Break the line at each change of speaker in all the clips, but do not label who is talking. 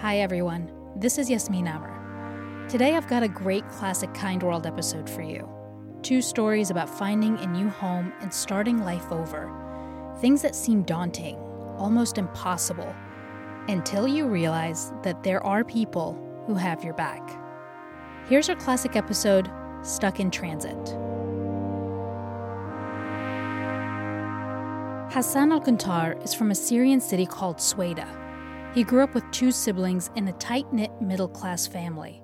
Hi, everyone. This is Yasmin Amer. Today, I've got a great classic Kind World episode for you. Two stories about finding a new home and starting life over. Things that seem daunting, almost impossible, until you realize that there are people who have your back. Here's our classic episode Stuck in Transit. Hassan Al Kontar is from a Syrian city called Sueda. He grew up with two siblings in a tight knit middle class family.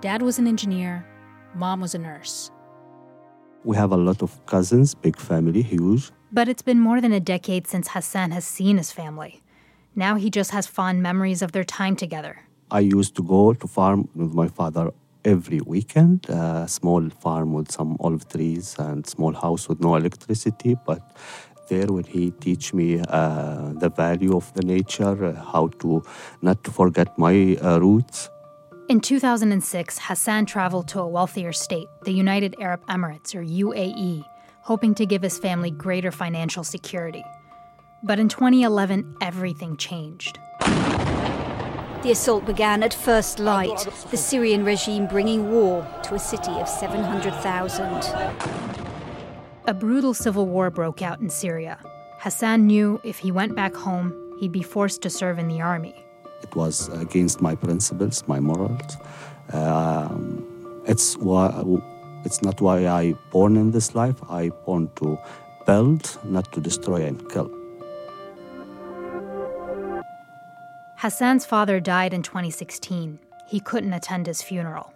Dad was an engineer, mom was a nurse.
We have a lot of cousins, big family, huge.
But it's been more than a decade since Hassan has seen his family. Now he just has fond memories of their time together.
I used to go to farm with my father every weekend, a small farm with some olive trees and small house with no electricity, but there when he teach me uh, the value of the nature, uh, how to not to forget my uh, roots.
In 2006, Hassan traveled to a wealthier state, the United Arab Emirates, or UAE, hoping to give his family greater financial security. But in 2011, everything changed.
The assault began at first light, the Syrian regime bringing war to a city of 700,000.
A brutal civil war broke out in Syria. Hassan knew if he went back home, he'd be forced to serve in the army.
It was against my principles, my morals. Um, it's why it's not why I born in this life. I born to build, not to destroy and kill.
Hassan's father died in 2016. He couldn't attend his funeral.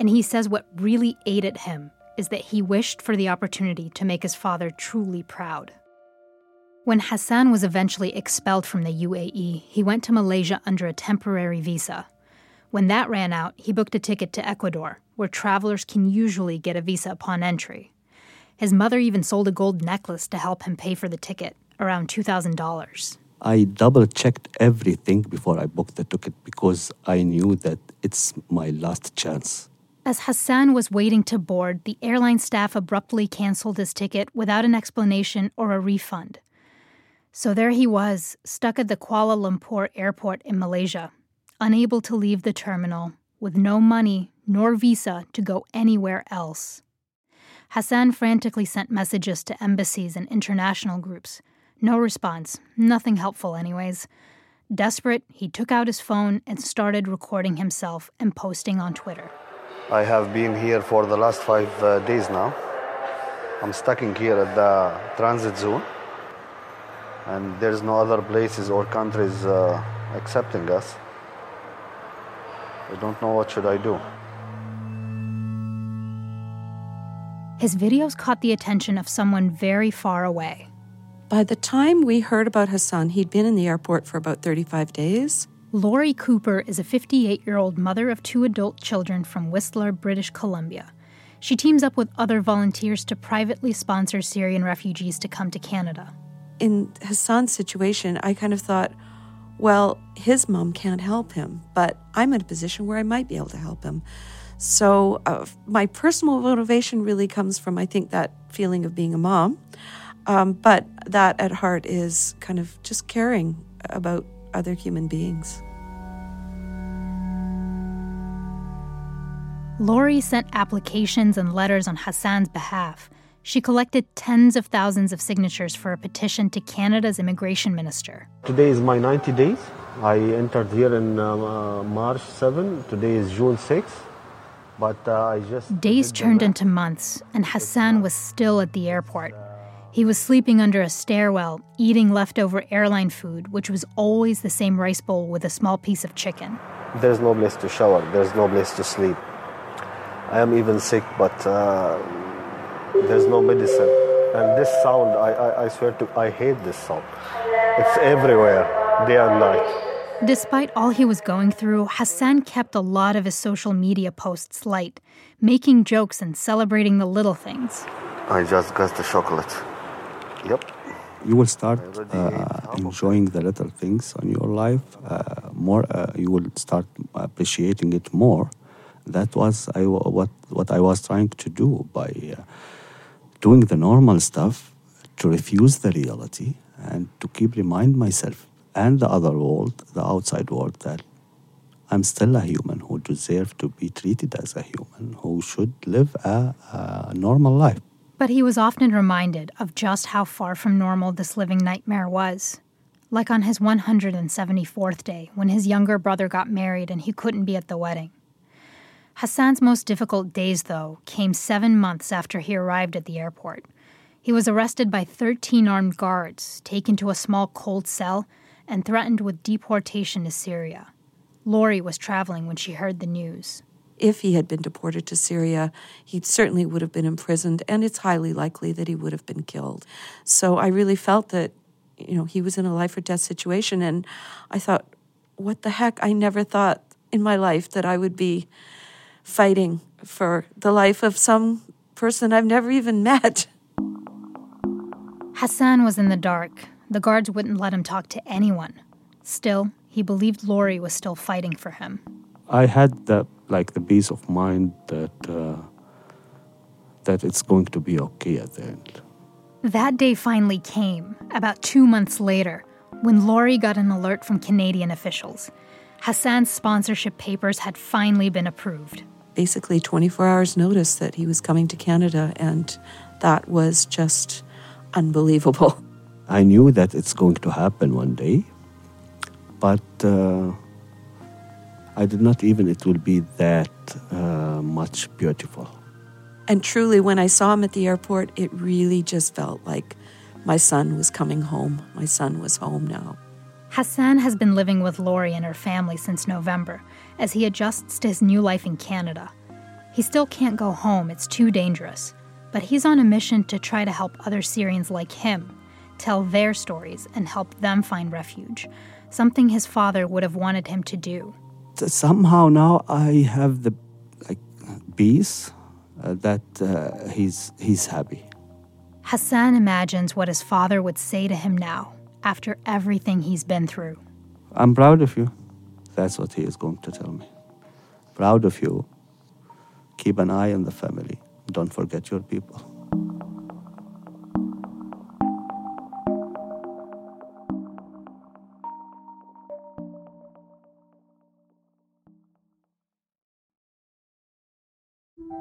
And he says what really ate at him is that he wished for the opportunity to make his father truly proud. When Hassan was eventually expelled from the UAE, he went to Malaysia under a temporary visa. When that ran out, he booked a ticket to Ecuador, where travelers can usually get a visa upon entry. His mother even sold a gold necklace to help him pay for the ticket, around $2,000.
I double checked everything before I booked the ticket because I knew that it's my last chance.
As Hassan was waiting to board, the airline staff abruptly canceled his ticket without an explanation or a refund. So there he was, stuck at the Kuala Lumpur airport in Malaysia, unable to leave the terminal, with no money nor visa to go anywhere else. Hassan frantically sent messages to embassies and international groups. No response, nothing helpful, anyways. Desperate, he took out his phone and started recording himself and posting on Twitter.
I have been here for the last five uh, days now. I'm stuck in here at the transit zone, and there's no other places or countries uh, accepting us. I don't know what should I do.
His videos caught the attention of someone very far away.
By the time we heard about Hassan, he'd been in the airport for about 35 days.
Laurie Cooper is a 58 year old mother of two adult children from Whistler, British Columbia. She teams up with other volunteers to privately sponsor Syrian refugees to come to Canada.
In Hassan's situation, I kind of thought, well, his mom can't help him, but I'm in a position where I might be able to help him. So, uh, my personal motivation really comes from, I think, that feeling of being a mom. Um, but that at heart is kind of just caring about other human beings.
Laurie sent applications and letters on Hassan's behalf. She collected tens of thousands of signatures for a petition to Canada's immigration minister.
Today is my 90 days. I entered here in uh, uh, March 7. Today is June 6. But uh, I just.
Days turned into months, and Hassan was still at the airport. He was sleeping under a stairwell, eating leftover airline food, which was always the same rice bowl with a small piece of chicken.
There's no place to shower, there's no place to sleep. I am even sick, but uh, there's no medicine. And this sound, I, I, I swear to, I hate this sound. It's everywhere, day and night.
Despite all he was going through, Hassan kept a lot of his social media posts light, making jokes and celebrating the little things.
I just got the chocolate. Yep.
You will start uh, enjoying the little things on your life uh, more. Uh, you will start appreciating it more. That was I, what what I was trying to do by uh, doing the normal stuff to refuse the reality and to keep remind myself and the other world, the outside world, that I'm still a human who deserves to be treated as a human, who should live a, a normal life.
But he was often reminded of just how far from normal this living nightmare was. Like on his 174th day, when his younger brother got married and he couldn't be at the wedding. Hassan's most difficult days, though, came seven months after he arrived at the airport. He was arrested by 13 armed guards, taken to a small cold cell, and threatened with deportation to Syria. Laurie was traveling when she heard the news.
If he had been deported to Syria, he certainly would have been imprisoned, and it's highly likely that he would have been killed. So I really felt that, you know, he was in a life or death situation, and I thought, what the heck? I never thought in my life that I would be fighting for the life of some person I've never even met.
Hassan was in the dark. The guards wouldn't let him talk to anyone. Still, he believed Laurie was still fighting for him.
I had the like the peace of mind that uh, that it's going to be okay at the end.
That day finally came, about two months later, when Laurie got an alert from Canadian officials. Hassan's sponsorship papers had finally been approved.
Basically, 24 hours notice that he was coming to Canada, and that was just unbelievable.
I knew that it's going to happen one day, but uh, I did not even it will be that uh, much beautiful.
And truly, when I saw him at the airport, it really just felt like my son was coming home. My son was home now.
Hassan has been living with Laurie and her family since November as he adjusts to his new life in Canada. He still can't go home, it's too dangerous, but he's on a mission to try to help other Syrians like him tell their stories and help them find refuge, something his father would have wanted him to do.
Somehow now I have the like peace uh, that uh, he's he's happy.
Hassan imagines what his father would say to him now after everything he's been through.
I'm proud of you. That's what he is going to tell me. Proud of you. Keep an eye on the family. Don't forget your people.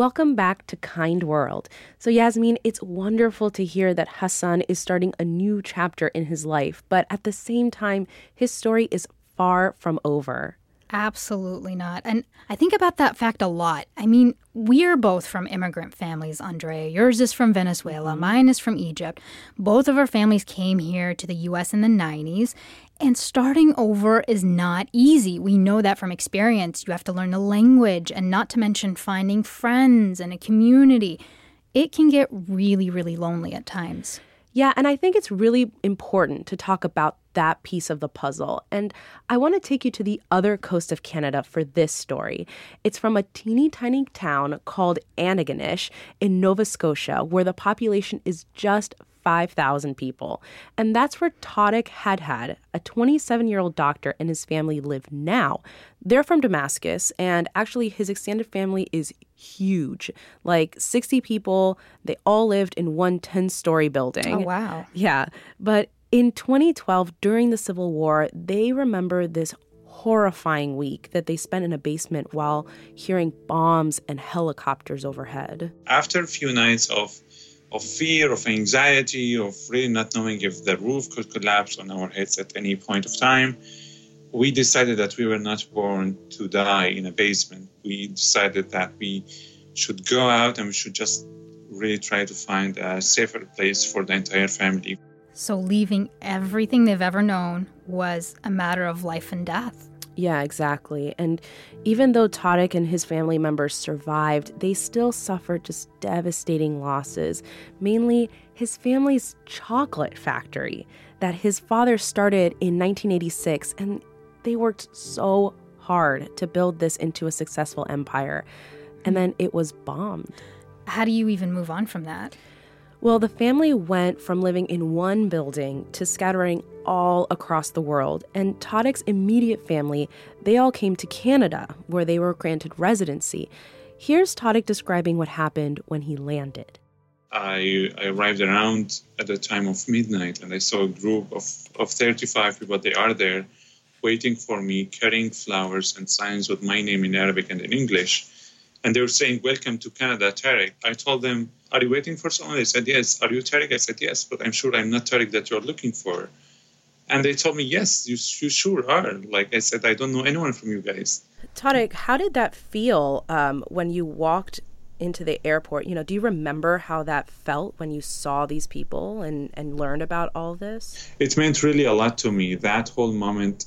Welcome back to Kind World. So, Yasmin, it's wonderful to hear that Hassan is starting a new chapter in his life, but at the same time, his story is far from over.
Absolutely not. And I think about that fact a lot. I mean, we're both from immigrant families, Andrea. Yours is from Venezuela, mm-hmm. mine is from Egypt. Both of our families came here to the US in the 90s. And starting over is not easy. We know that from experience. You have to learn the language, and not to mention finding friends and a community. It can get really, really lonely at times.
Yeah, and I think it's really important to talk about that piece of the puzzle. And I want to take you to the other coast of Canada for this story. It's from a teeny tiny town called Antigonish in Nova Scotia, where the population is just 5,000 people. And that's where Tareq Hadhad, a 27 year old doctor, and his family live now. They're from Damascus, and actually, his extended family is huge like 60 people. They all lived in one 10 story building.
Oh, wow.
Yeah. But in 2012, during the Civil War, they remember this horrifying week that they spent in a basement while hearing bombs and helicopters overhead.
After a few nights of of fear, of anxiety, of really not knowing if the roof could collapse on our heads at any point of time, we decided that we were not born to die in a basement. We decided that we should go out and we should just really try to find a safer place for the entire family.
So, leaving everything they've ever known was a matter of life and death.
Yeah, exactly. And even though Tareq and his family members survived, they still suffered just devastating losses, mainly his family's chocolate factory that his father started in 1986. And they worked so hard to build this into a successful empire. And then it was bombed.
How do you even move on from that?
Well, the family went from living in one building to scattering all across the world. And Tareq's immediate family, they all came to Canada, where they were granted residency. Here's Tareq describing what happened when he landed.
I, I arrived around at the time of midnight and I saw a group of, of 35 people. They are there waiting for me, carrying flowers and signs with my name in Arabic and in English. And they were saying, Welcome to Canada, Tareq. I told them, Are you waiting for someone? They said, Yes. Are you Tareq? I said, Yes, but I'm sure I'm not Tareq that you're looking for. And they told me, Yes, you, you sure are. Like I said, I don't know anyone from you guys.
Tareq, how did that feel um, when you walked into the airport? You know, do you remember how that felt when you saw these people and, and learned about all this?
It meant really a lot to me. That whole moment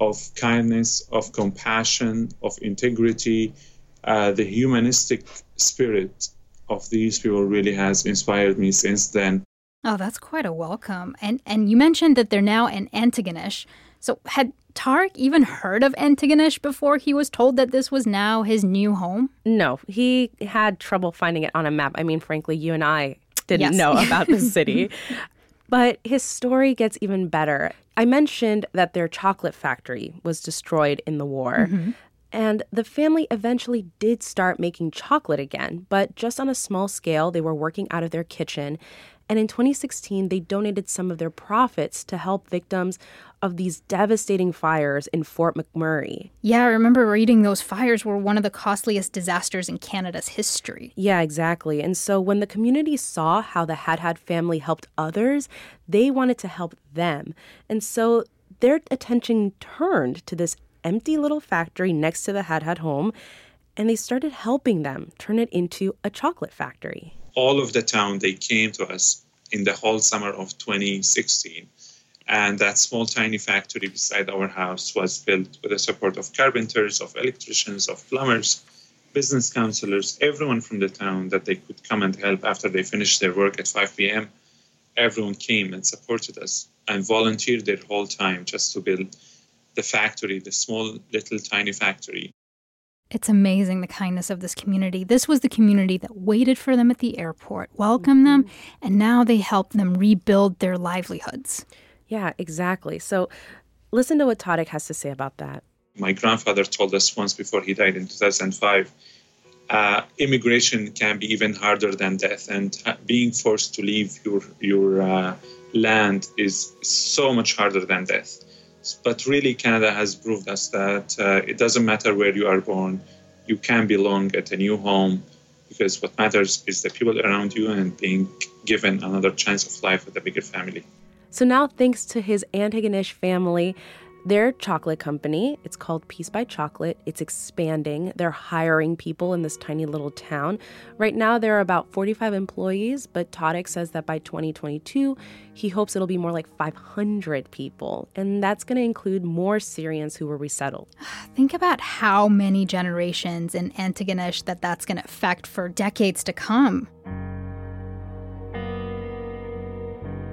of kindness, of compassion, of integrity, uh, the humanistic spirit of these people really has inspired me since then.
Oh, that's quite a welcome. And and you mentioned that they're now in Antigonish. So had Tareq even heard of Antigonish before he was told that this was now his new home?
No, he had trouble finding it on a map. I mean, frankly, you and I didn't
Yes.
know about the city. but his story gets even better. I mentioned that their chocolate factory was destroyed in the war. Mm-hmm. And the family eventually did start making chocolate again, but just on a small scale. They were working out of their kitchen. And in 2016, they donated some of their profits to help victims of these devastating fires in Fort McMurray.
Yeah, I remember reading those fires were one of the costliest disasters in Canada's history.
Yeah, exactly. And so when the community saw how the Hadhad family helped others, they wanted to help them. And so their attention turned to this empty little factory next to the Hadhad home, and they started helping them turn it into a chocolate factory.
all of the town they came to us in the whole summer of 2016 and that small tiny factory beside our house was built with the support of carpenters of electricians of plumbers business counselors everyone from the town that they could come and help after they finished their work at 5 p.m everyone came and supported us and volunteered their whole time just to build the factory the small little tiny factory
It's amazing the kindness of this community. This was the community that waited for them at the airport, welcomed them, and now they help them rebuild their livelihoods.
Yeah, exactly. So listen to what Tareq has to say about that.
my grandfather told us once before he died in 2005 uh, immigration can be even harder than death and uh, being forced to leave your your uh, land is so much harder than death but really canada has proved us that uh, it doesn't matter where you are born you can belong at a new home because what matters is the people around you and being given another chance of life with a bigger family.
So now, thanks to his Antigonish family, their chocolate company, it's called Peace by Chocolate, it's expanding. They're hiring people in this tiny little town. Right now, there are about 45 employees, but Tareq says that by 2022, he hopes it'll be more like 500 people. And that's going to include more Syrians who were resettled.
Think about how many generations in Antigonish that that's going to affect for decades to come.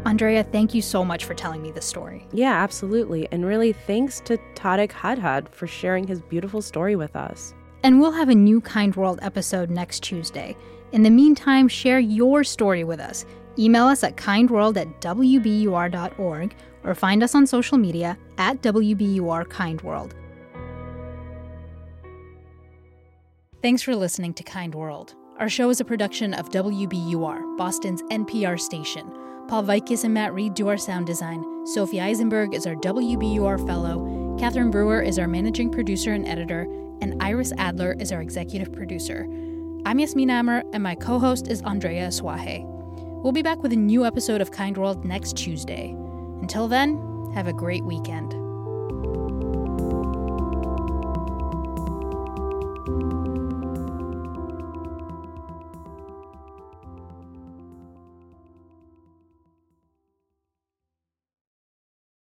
Andrea, thank you so much for telling me this story.
Yeah, absolutely. And really, thanks to Tareq Hadhad for sharing his beautiful story with us.
And we'll have a new Kind World episode next Tuesday. In the meantime, share your story with us. Email us at kindworld at wbur.org or find us on social media at WBUR KindWorld. Thanks for listening to Kind World. Our show is a production of WBUR, Boston's NPR station. Paul Vikis and Matt Reed do our sound design. Sophie Eisenberg is our WBUR fellow. Catherine Brewer is our managing producer and editor. And Iris Adler is our executive producer. I'm Yasmin Amer, and my co host is Andrea Asuaje. We'll be back with a new episode of Kind World next Tuesday. Until then, have a great weekend.